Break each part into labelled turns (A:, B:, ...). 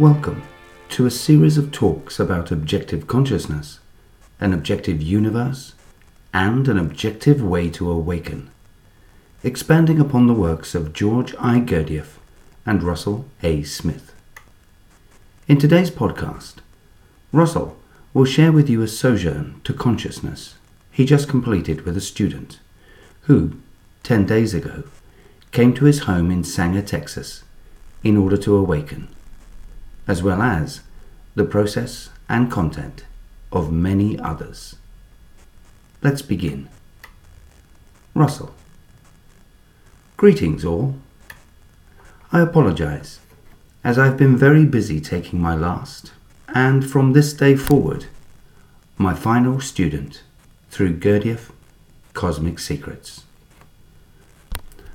A: Welcome to a series of talks about objective consciousness, an objective universe, and an objective way to awaken, expanding upon the works of George I. Gurdjieff and Russell A. Smith. In today's podcast, Russell will share with you a sojourn to consciousness he just completed with a student who, 10 days ago, came to his home in Sanger, Texas, in order to awaken, as well as the process and content of many others. Let's begin. Russell. Greetings, all. I apologize, as I've been very busy taking my last, and from this day forward, my final student through Gurdjieff Cosmic Secrets.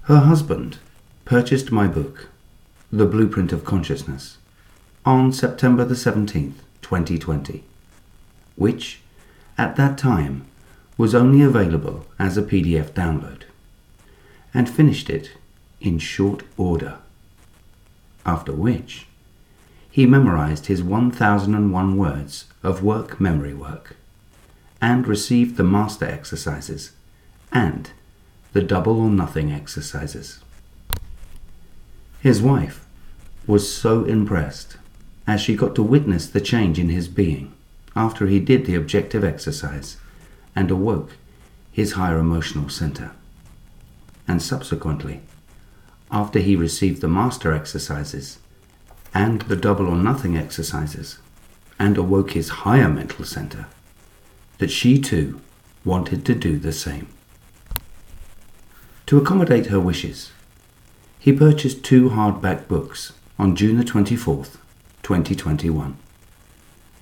A: Her husband purchased my book, The Blueprint of Consciousness, on September the 17th, 2020, which, at that time, was only available as a PDF download, and finished it in short order. After which, he memorized his 1001 words of work memory work and received the master exercises and the double or nothing exercises. His wife was so impressed as she got to witness the change in his being after he did the objective exercise and awoke his higher emotional center. And subsequently, after he received the master exercises and the double or nothing exercises and awoke his higher mental center, that she too wanted to do the same. To accommodate her wishes, he purchased two hardback books on June the 24th, 2021,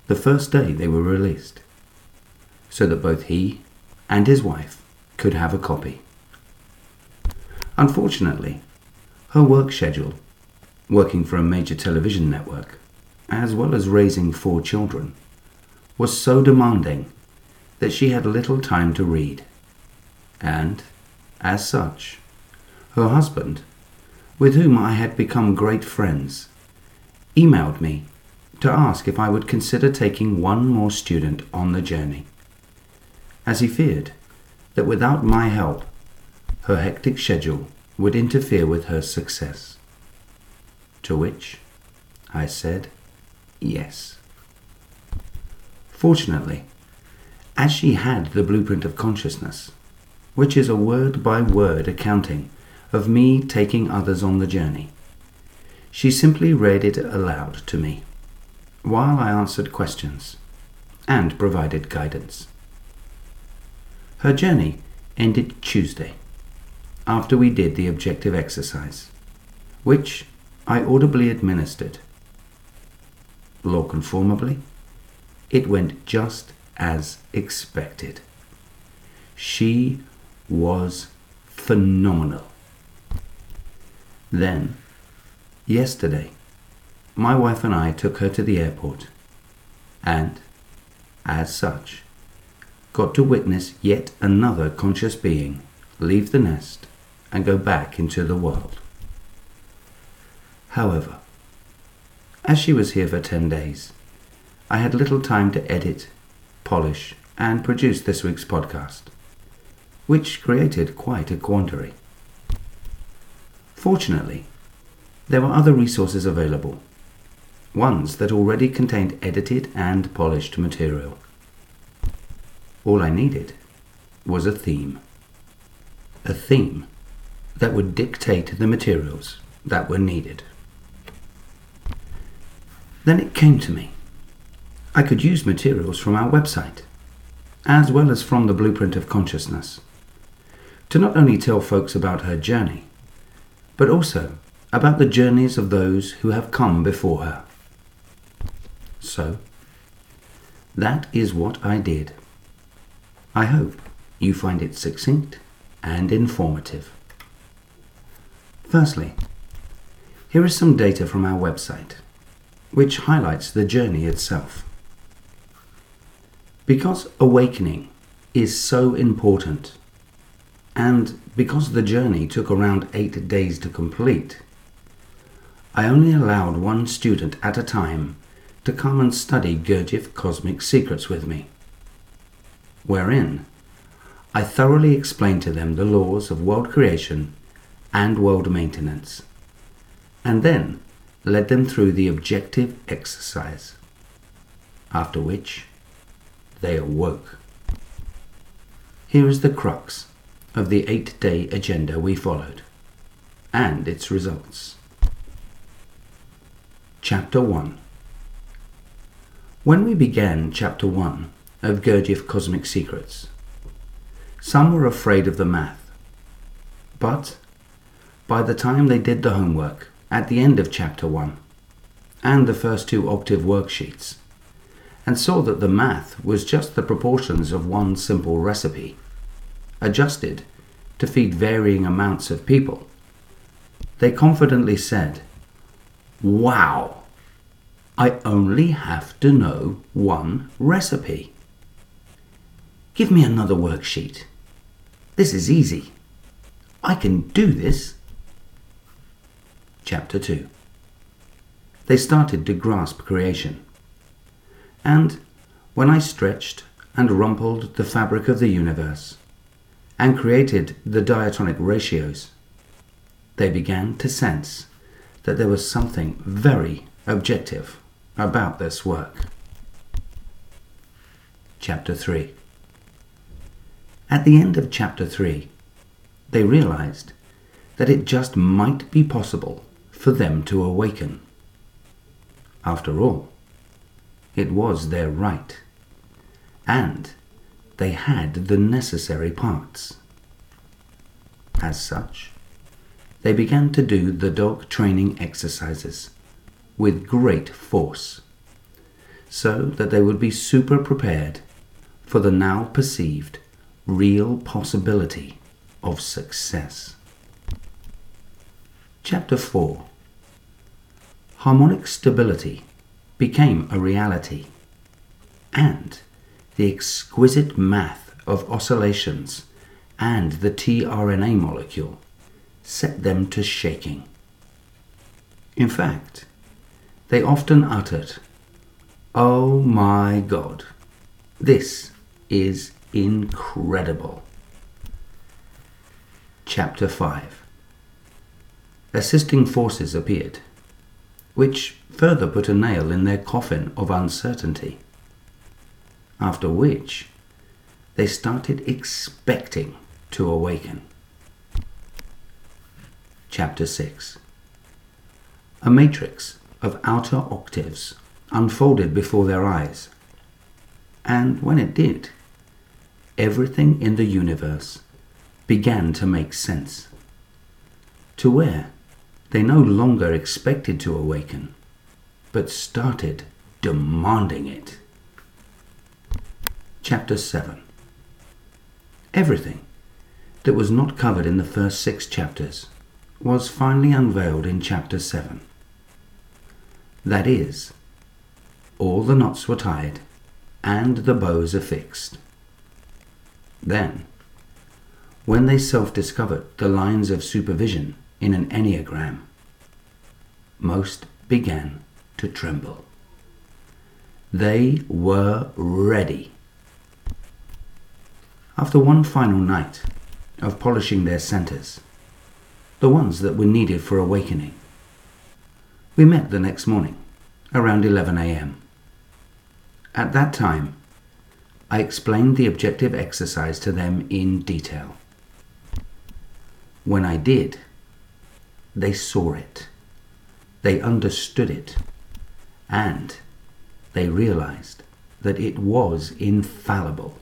A: the first day they were released, so that both he and his wife could have a copy. Unfortunately, her work schedule, working for a major television network, as well as raising four children, was so demanding that she had little time to read. And, as such, her husband, with whom I had become great friends, emailed me to ask if I would consider taking one more student on the journey, as he feared that without my help, her hectic schedule would interfere with her success. To which I said yes. Fortunately, as she had the blueprint of consciousness, which is a word by word accounting of me taking others on the journey, she simply read it aloud to me while I answered questions and provided guidance. Her journey ended Tuesday after we did the objective exercise, which I audibly administered. Law conformably, it went just as expected. She was phenomenal. Then, yesterday, my wife and I took her to the airport and, as such, got to witness yet another conscious being leave the nest and go back into the world. However, as she was here for 10 days, I had little time to edit polish, and produce this week's podcast, which created quite a quandary. Fortunately, there were other resources available, ones that already contained edited and polished material. All I needed was a theme. A theme that would dictate the materials that were needed. Then it came to me. I could use materials from our website, as well as from the Blueprint of Consciousness, to not only tell folks about her journey, but also about the journeys of those who have come before her. So, that is what I did. I hope you find it succinct and informative. Firstly, here is some data from our website, which highlights the journey itself. Because awakening is so important, and because the journey took around eight days to complete, I only allowed one student at a time to come and study Gurdjieff Cosmic Secrets with me, wherein I thoroughly explained to them the laws of world creation and world maintenance, and then led them through the objective exercise, after which they awoke. Here is the crux of the eight day agenda we followed and its results. Chapter 1 When we began Chapter 1 of Gurdjieff Cosmic Secrets, some were afraid of the math, but by the time they did the homework at the end of Chapter 1 and the first two octave worksheets, and saw that the math was just the proportions of one simple recipe, adjusted to feed varying amounts of people, they confidently said, Wow! I only have to know one recipe. Give me another worksheet. This is easy. I can do this. Chapter 2 They started to grasp creation. And when I stretched and rumpled the fabric of the universe and created the diatonic ratios, they began to sense that there was something very objective about this work. Chapter 3 At the end of Chapter 3, they realized that it just might be possible for them to awaken. After all, it was their right, and they had the necessary parts. As such, they began to do the dog training exercises with great force, so that they would be super prepared for the now perceived real possibility of success. Chapter 4 Harmonic stability became a reality, and the exquisite math of oscillations and the tRNA molecule set them to shaking. In fact, they often uttered, Oh my God, this is incredible. Chapter 5 Assisting forces appeared, which further put a nail in their coffin of uncertainty. After which, they started expecting to awaken. Chapter 6 A matrix of outer octaves unfolded before their eyes, and when it did, everything in the universe began to make sense. To where they no longer expected to awaken, but started demanding it. Chapter 7 Everything that was not covered in the first six chapters was finally unveiled in chapter 7. That is, all the knots were tied and the bows affixed. Then, when they self discovered the lines of supervision in an enneagram, most began to tremble. They were ready. After one final night of polishing their centers, the ones that were needed for awakening. We met the next morning, around 11 a.m. At that time, I explained the objective exercise to them in detail. When I did, they saw it, they understood it, and they realized that it was infallible.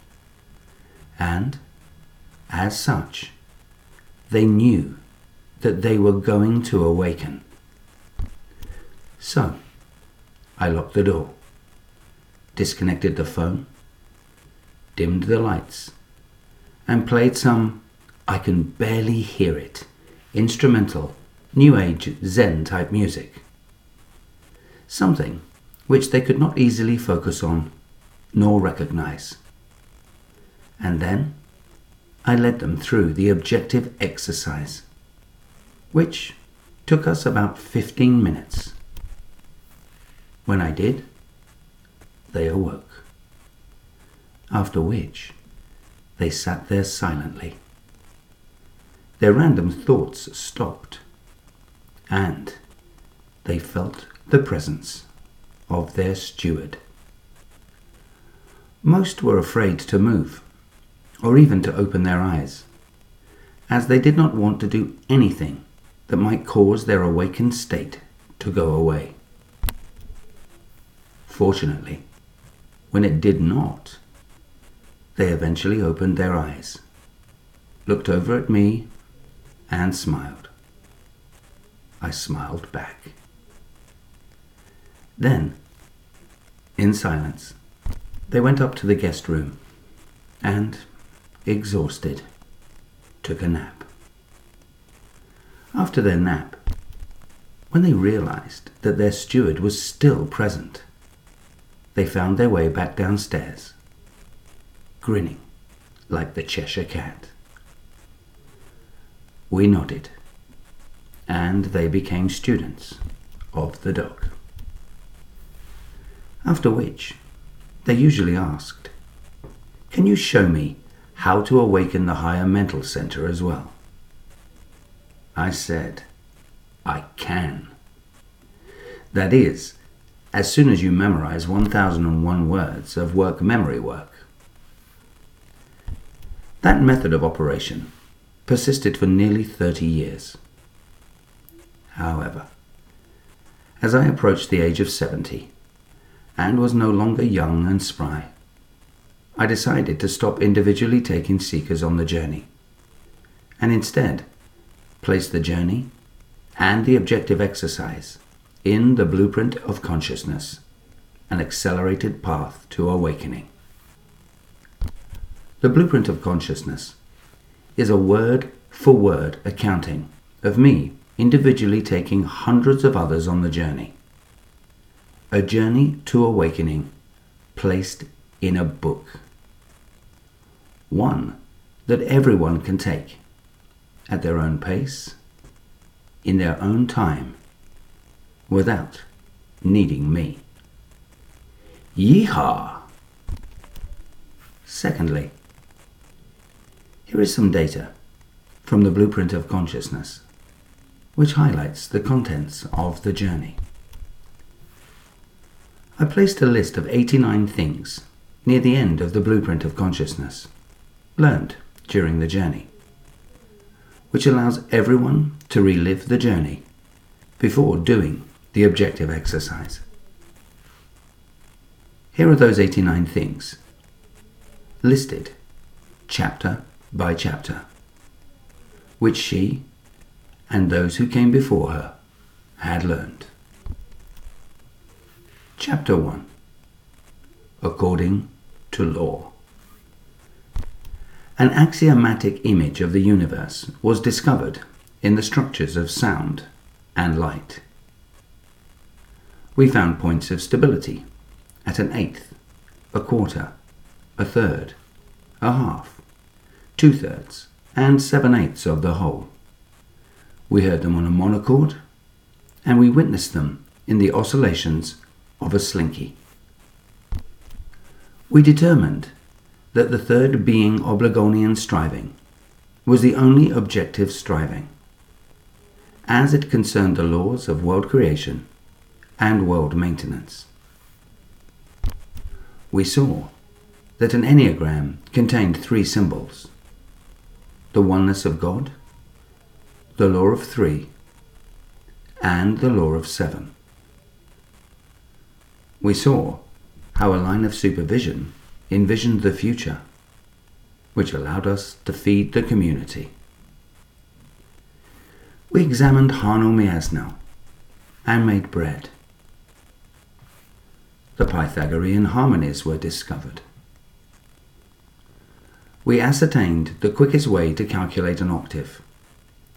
A: And, as such, they knew that they were going to awaken. So, I locked the door, disconnected the phone, dimmed the lights, and played some, I can barely hear it, instrumental, new age Zen type music. Something which they could not easily focus on nor recognize. And then I led them through the objective exercise which took us about 15 minutes. When I did, they awoke. After which, they sat there silently. Their random thoughts stopped, and they felt the presence of their steward. Most were afraid to move, or even to open their eyes, as they did not want to do anything that might cause their awakened state to go away. Fortunately, when it did not, they eventually opened their eyes, looked over at me, and smiled. I smiled back. Then, in silence, they went up to the guest room and, exhausted, took a nap. After their nap, when they realized that their steward was still present, they found their way back downstairs, grinning like the Cheshire Cat. We nodded, and they became students of the dog. After which, they usually asked, Can you show me how to awaken the higher mental center as well? I said, I can. That is, as soon as you memorize 1001 words of work memory work. That method of operation persisted for nearly 30 years. However, as I approached the age of 70 and was no longer young and spry, I decided to stop individually taking seekers on the journey and instead place the journey and the objective exercise in the blueprint of consciousness, an accelerated path to awakening. The blueprint of consciousness is a word for word accounting of me individually taking hundreds of others on the journey. A journey to awakening placed in a book. One that everyone can take at their own pace, in their own time, without needing me. Yeehaw! Secondly, here is some data from the Blueprint of Consciousness, which highlights the contents of the journey. I placed a list of 89 things near the end of the Blueprint of Consciousness, learned during the journey, which allows everyone to relive the journey before doing the objective exercise. Here are those 89 things, listed chapter by chapter, which she and those who came before her had learned. Chapter 1 According to Law An axiomatic image of the universe was discovered in the structures of sound and light. We found points of stability at an eighth, a quarter, a third, a half, two thirds, and seven eighths of the whole. We heard them on a monochord, and we witnessed them in the oscillations of a slinky. We determined that the third being Obligolnian striving was the only objective striving, as it concerned the laws of world creation and world maintenance. We saw that an enneagram contained three symbols the oneness of God, the law of three, and the law of seven. We saw how a line of supervision envisioned the future, which allowed us to feed the community. We examined Hano Miasno and made bread. The Pythagorean harmonies were discovered we ascertained the quickest way to calculate an octave,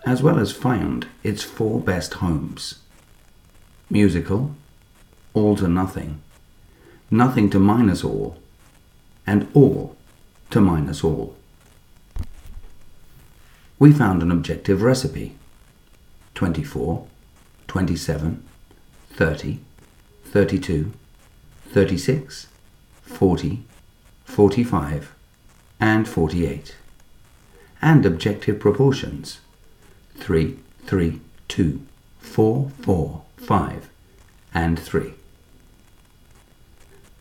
A: as well as found its four best homes musical, all to nothing, nothing to minus all, and all to minus all. We found an objective recipe 24 27, 30, 32, 36, 40, 45, and 48, and objective proportions 3, 3, 2, 4, 4, 5, and 3.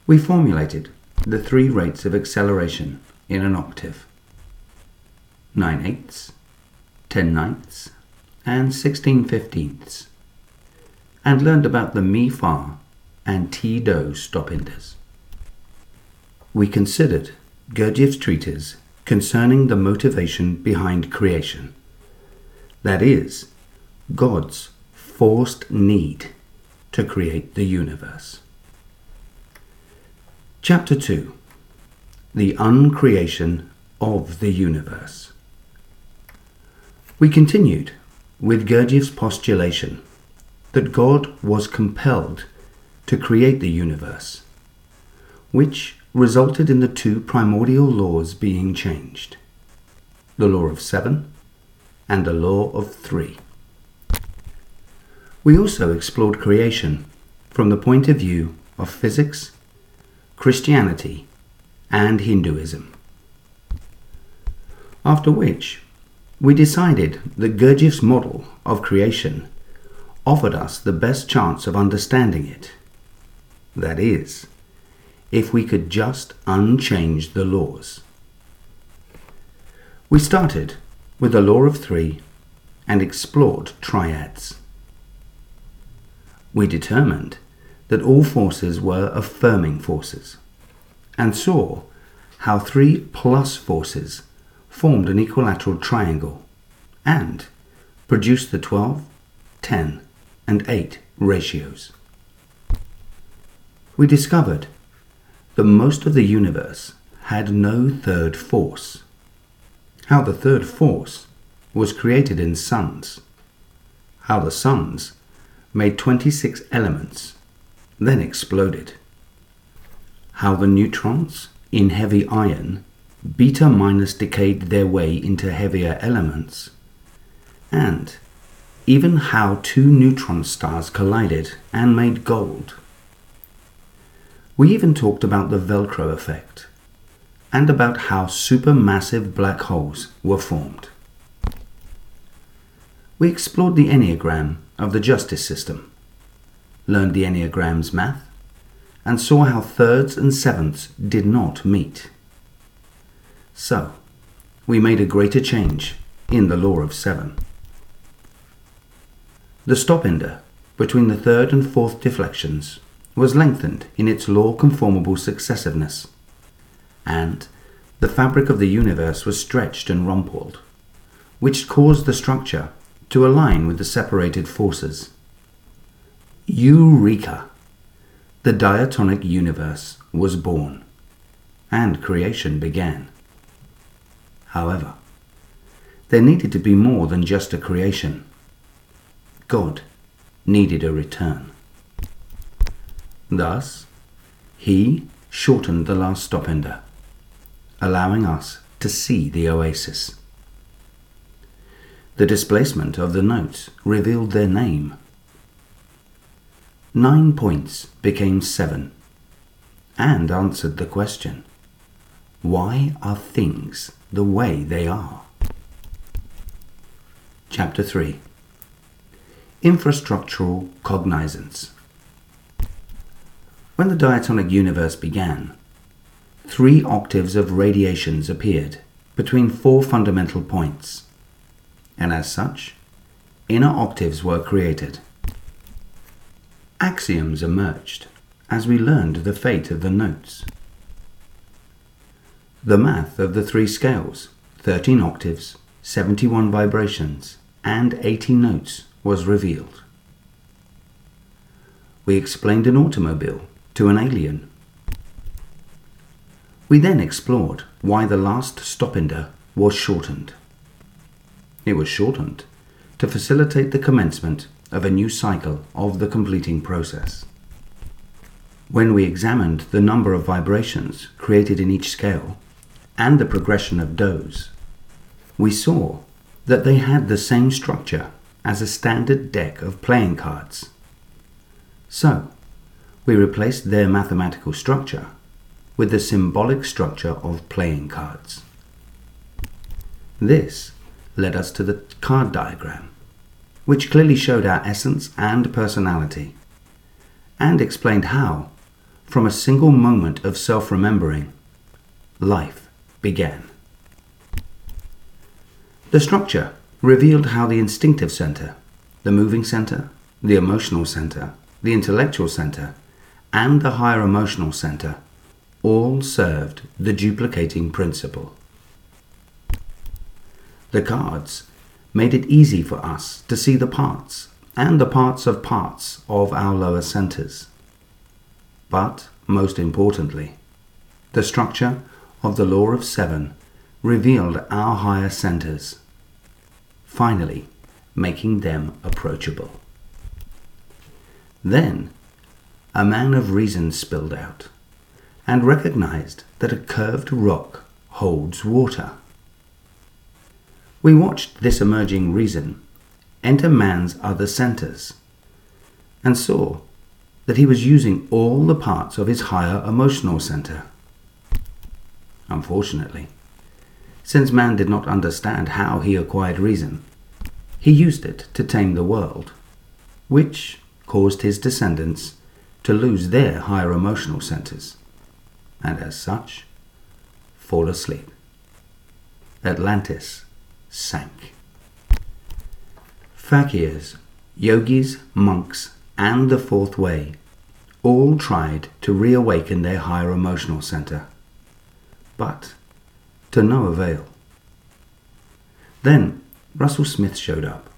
A: We formulated the three rates of acceleration in an octave 9 eighths, 10 ninths, and 16 fifteenths, and learned about the mi fa and ti do stopinders. We considered Gurdjieff's treatise concerning the motivation behind creation, that is, God's forced need to create the universe. Chapter 2 The Uncreation of the Universe. We continued with Gurdjieff's postulation that God was compelled to create the universe, which resulted in the two primordial laws being changed the law of seven and the law of three. We also explored creation from the point of view of physics, Christianity, and Hinduism. After which, we decided that Gurdjieff's model of creation offered us the best chance of understanding it. That is, if we could just unchange the laws. We started with the law of three and explored triads. We determined that all forces were affirming forces and saw how three plus forces formed an equilateral triangle and produced the 12, 10, and 8 ratios. We discovered that most of the universe had no third force. How the third force was created in suns. How the suns made 26 elements, then exploded. How the neutrons in heavy iron beta minus decayed their way into heavier elements. And even how two neutron stars collided and made gold. We even talked about the Velcro effect and about how supermassive black holes were formed. We explored the Enneagram of the justice system, learned the Enneagram's math, and saw how thirds and sevenths did not meet. So, we made a greater change in the law of seven. The stopinder between the third and fourth deflections was lengthened in its law conformable successiveness, and the fabric of the universe was stretched and rumpled, which caused the structure to align with the separated forces. Eureka! The diatonic universe was born, and creation began. However, there needed to be more than just a creation. God needed a return. Thus, he shortened the last stopinder, allowing us to see the oasis. The displacement of the notes revealed their name. Nine points became seven and answered the question why are things the way they are? Chapter 3 Infrastructural Cognizance when the diatonic universe began, three octaves of radiations appeared between four fundamental points, and as such, inner octaves were created. Axioms emerged as we learned the fate of the notes. The math of the three scales, 13 octaves, 71 vibrations, and 80 notes was revealed. We explained an automobile to an alien. We then explored why the last stopinder was shortened. It was shortened to facilitate the commencement of a new cycle of the completing process. When we examined the number of vibrations created in each scale and the progression of does, we saw that they had the same structure as a standard deck of playing cards. So, we replaced their mathematical structure with the symbolic structure of playing cards. This led us to the card diagram, which clearly showed our essence and personality, and explained how, from a single moment of self remembering, life began. The structure revealed how the instinctive center, the moving center, the emotional center, the intellectual center, and the higher emotional center all served the duplicating principle. The cards made it easy for us to see the parts and the parts of parts of our lower centers. But, most importantly, the structure of the law of seven revealed our higher centers, finally making them approachable. Then, a man of reason spilled out and recognized that a curved rock holds water. We watched this emerging reason enter man's other centers and saw that he was using all the parts of his higher emotional center. Unfortunately, since man did not understand how he acquired reason, he used it to tame the world, which caused his descendants to lose their higher emotional centers, and as such, fall asleep. Atlantis sank. Fakirs, yogis, monks, and the fourth way all tried to reawaken their higher emotional center, but to no avail. Then Russell Smith showed up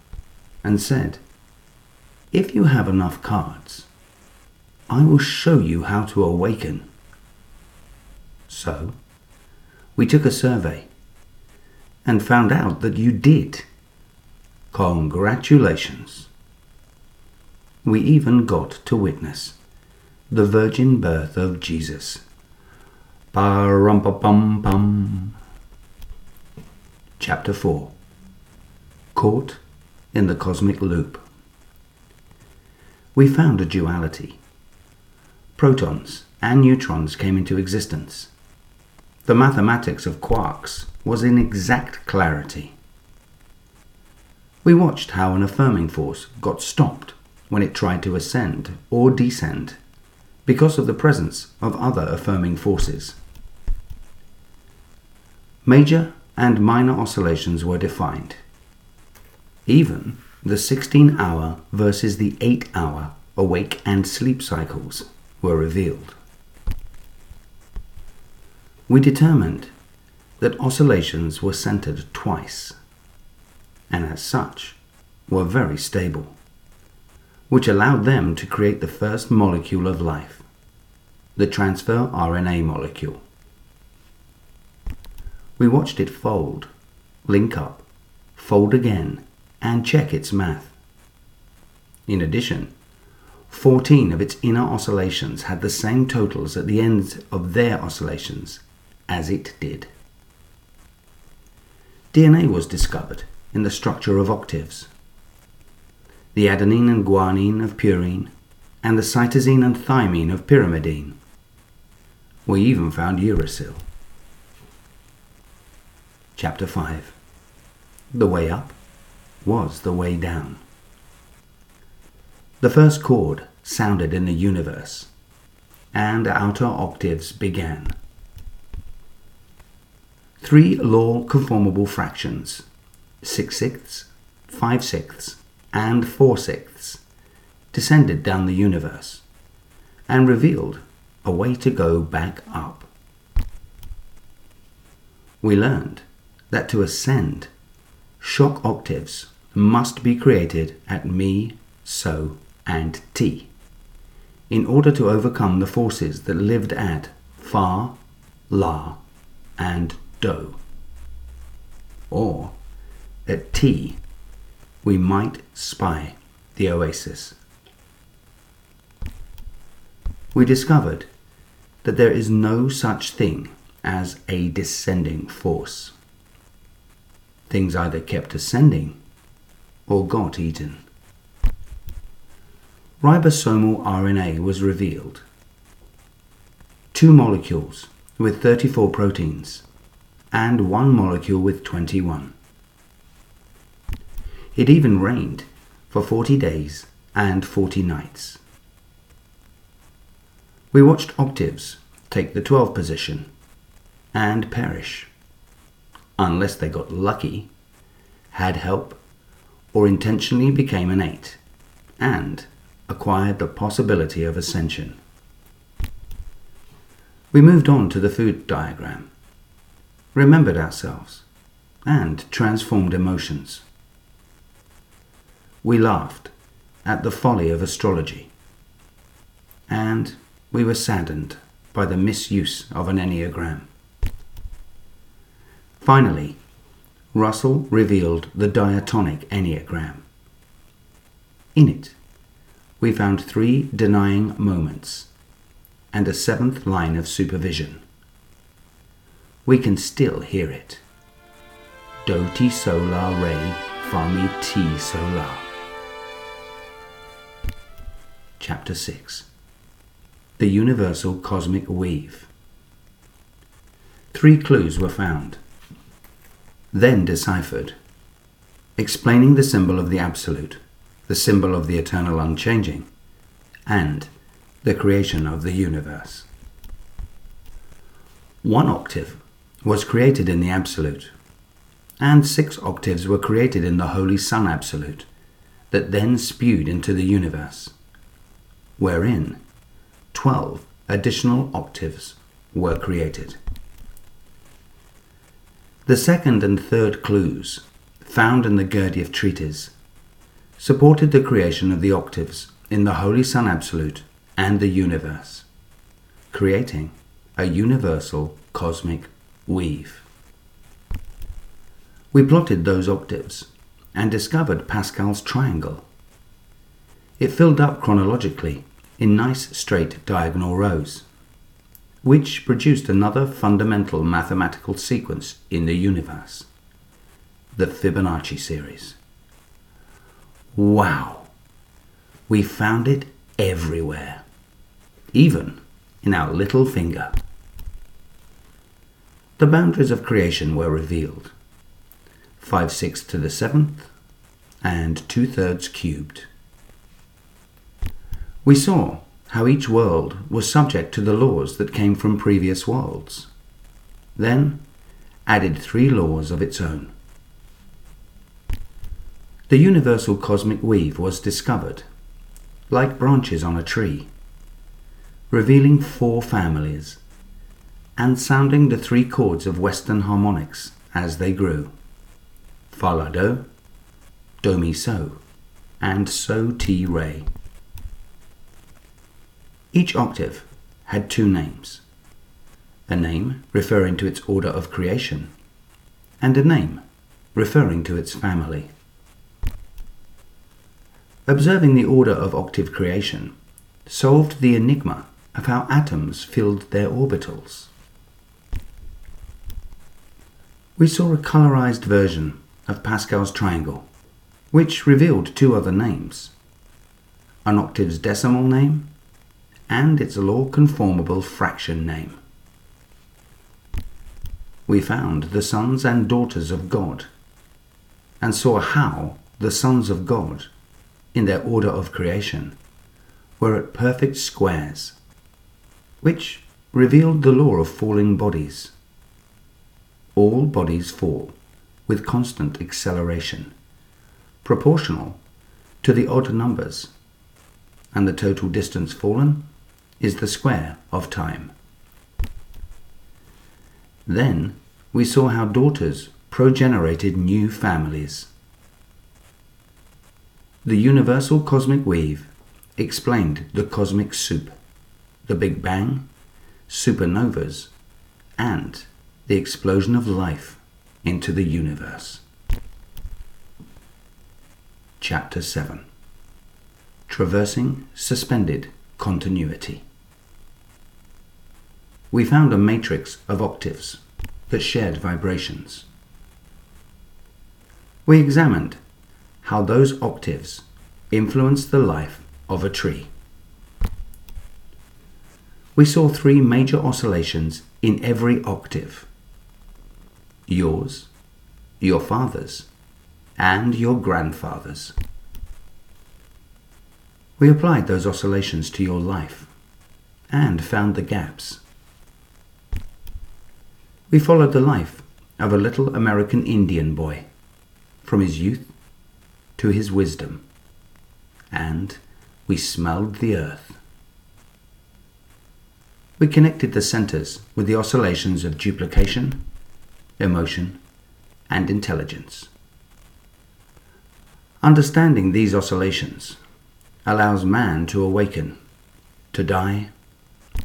A: and said, If you have enough cards, I will show you how to awaken. So, we took a survey and found out that you did. Congratulations. We even got to witness the virgin birth of Jesus. Ba-rum-pa-pum-pum. Chapter 4 Caught in the Cosmic Loop. We found a duality. Protons and neutrons came into existence. The mathematics of quarks was in exact clarity. We watched how an affirming force got stopped when it tried to ascend or descend because of the presence of other affirming forces. Major and minor oscillations were defined. Even the 16 hour versus the 8 hour awake and sleep cycles were revealed. We determined that oscillations were centered twice, and as such were very stable, which allowed them to create the first molecule of life, the transfer RNA molecule. We watched it fold, link up, fold again, and check its math. In addition, 14 of its inner oscillations had the same totals at the ends of their oscillations as it did. DNA was discovered in the structure of octaves. The adenine and guanine of purine, and the cytosine and thymine of pyrimidine. We even found uracil. Chapter 5 The way up was the way down. The first chord sounded in the universe, and outer octaves began three law conformable fractions, six sixths, five sixths, and four sixths, descended down the universe and revealed a way to go back up. We learned that to ascend, shock octaves must be created at Mi, So, and Ti in order to overcome the forces that lived at Fa, La, and Do. Or, at Ti, we might spy the oasis. We discovered that there is no such thing as a descending force. Things either kept ascending or got eaten. Ribosomal RNA was revealed. Two molecules with 34 proteins and one molecule with 21. It even rained for 40 days and 40 nights. We watched octaves take the 12 position and perish, unless they got lucky, had help, or intentionally became an 8 and acquired the possibility of ascension. We moved on to the food diagram, remembered ourselves, and transformed emotions. We laughed at the folly of astrology, and we were saddened by the misuse of an Enneagram. Finally, Russell revealed the diatonic Enneagram. In it, we found three denying moments and a seventh line of supervision. We can still hear it. Do ti sola re fa mi ti sola. Chapter 6 The Universal Cosmic Weave. Three clues were found, then deciphered, explaining the symbol of the Absolute, the symbol of the Eternal Unchanging, and the creation of the universe. One octave was created in the Absolute, and six octaves were created in the Holy Sun Absolute, that then spewed into the universe wherein 12 additional octaves were created. The second and third clues, found in the Gurdjieff treatise, supported the creation of the octaves in the Holy Sun Absolute and the universe, creating a universal cosmic weave. We plotted those octaves and discovered Pascal's triangle. It filled up chronologically in nice straight diagonal rows, which produced another fundamental mathematical sequence in the universe, the Fibonacci series. Wow! We found it everywhere, even in our little finger. The boundaries of creation were revealed 5 sixths to the seventh and two thirds cubed. We saw how each world was subject to the laws that came from previous worlds, then added three laws of its own. The universal cosmic weave was discovered, like branches on a tree, revealing four families and sounding the three chords of Western harmonics as they grew Fa La Do, Do Mi So, and So Ti Re. Each octave had two names a name referring to its order of creation, and a name referring to its family. Observing the order of octave creation solved the enigma of how atoms filled their orbitals. We saw a colorized version of Pascal's triangle, which revealed two other names an octave's decimal name and its law conformable fraction name. We found the sons and daughters of God and saw how the sons of God, in their order of creation, were at perfect squares, which revealed the law of falling bodies. All bodies fall with constant acceleration, proportional to the odd numbers, and the total distance fallen is the square of time. Then we saw how daughters progenerated new families. The universal cosmic weave explained the cosmic soup, the Big Bang, supernovas, and the explosion of life into the universe. Chapter 7 Traversing Suspended Continuity we found a matrix of octaves that shared vibrations. We examined how those octaves influence the life of a tree. We saw three major oscillations in every octave yours, your father's, and your grandfather's. We applied those oscillations to your life and found the gaps. We followed the life of a little American Indian boy from his youth to his wisdom, and we smelled the earth. We connected the centers with the oscillations of duplication, emotion, and intelligence. Understanding these oscillations allows man to awaken, to die,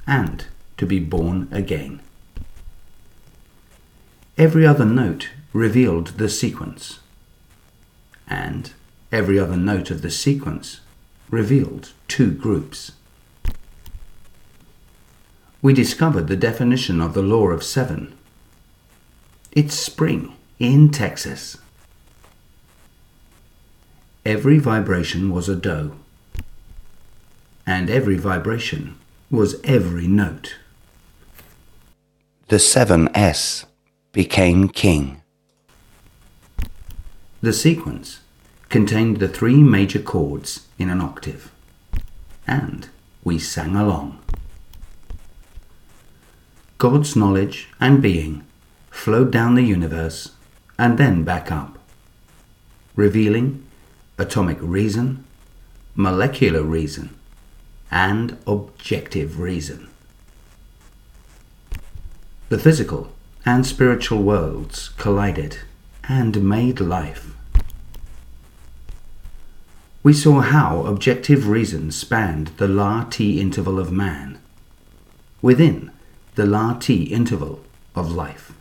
A: and to be born again. Every other note revealed the sequence, and every other note of the sequence revealed two groups. We discovered the definition of the law of seven. It's spring in Texas. Every vibration was a do, and every vibration was every note. The 7S became king. The sequence contained the three major chords in an octave, and we sang along. God's knowledge and being flowed down the universe and then back up, revealing atomic reason, molecular reason, and objective reason. The physical and spiritual worlds collided and made life. We saw how objective reason spanned the La T interval of man, within the La T interval of life.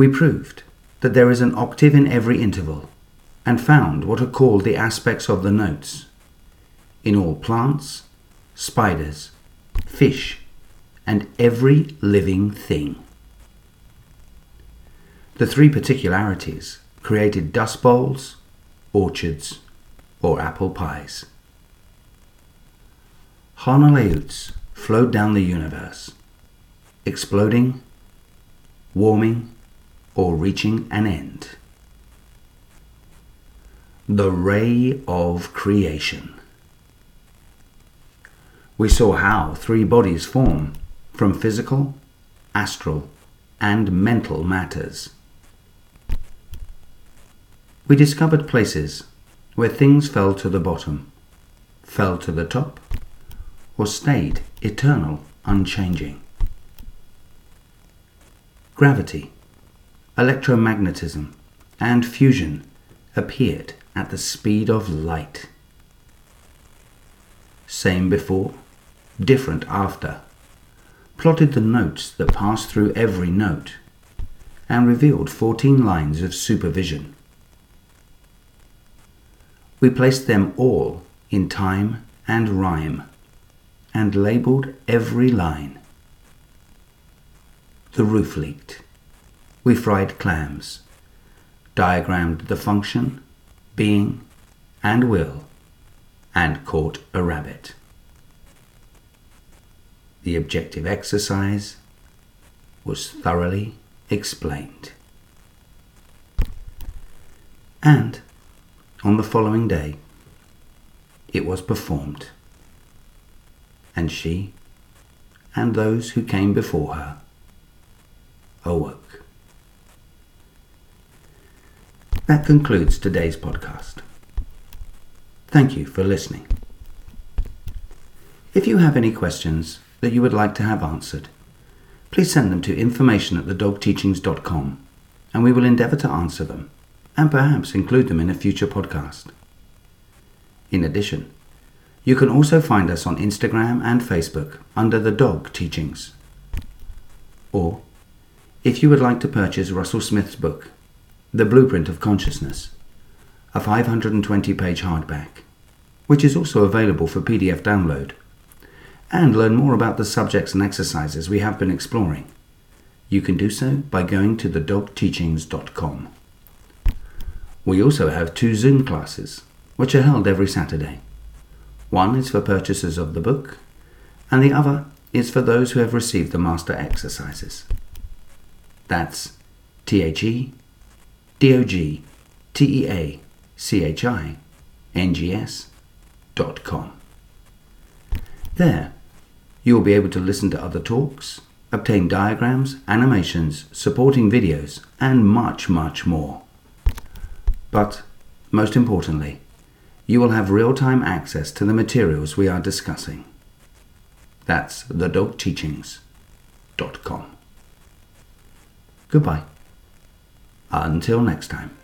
A: We proved that there is an octave in every interval and found what are called the aspects of the notes in all plants, spiders, fish, and every living thing. The three particularities created dust bowls, orchards, or apple pies. Hanaleuts flowed down the universe, exploding, warming, or reaching an end. The ray of creation we saw how three bodies form from physical, astral, and mental matters. We discovered places where things fell to the bottom, fell to the top, or stayed eternal, unchanging. Gravity, electromagnetism, and fusion appeared at the speed of light. Same before, different after, plotted the notes that passed through every note, and revealed 14 lines of supervision. We placed them all in time and rhyme, and labelled every line. The roof leaked. We fried clams, diagrammed the function, being, and will, and caught a rabbit the objective exercise was thoroughly explained. And on the following day, it was performed, and she and those who came before her awoke. That concludes today's podcast. Thank you for listening. If you have any questions, that you would like to have answered, please send them to information at thedogteachings.com and we will endeavour to answer them and perhaps include them in a future podcast. In addition, you can also find us on Instagram and Facebook under The Dog Teachings. Or, if you would like to purchase Russell Smith's book, The Blueprint of Consciousness, a 520 page hardback, which is also available for PDF download and learn more about the subjects and exercises we have been exploring. You can do so by going to thedogteachings.com. We also have two Zoom classes, which are held every Saturday. One is for purchasers of the book, and the other is for those who have received the master exercises. That's T H E D O G T E A C H I N G S dot com. There, you will be able to listen to other talks, obtain diagrams, animations, supporting videos, and much, much more. But, most importantly, you will have real time access to the materials we are discussing. That's thedogteachings.com. Goodbye. Until next time.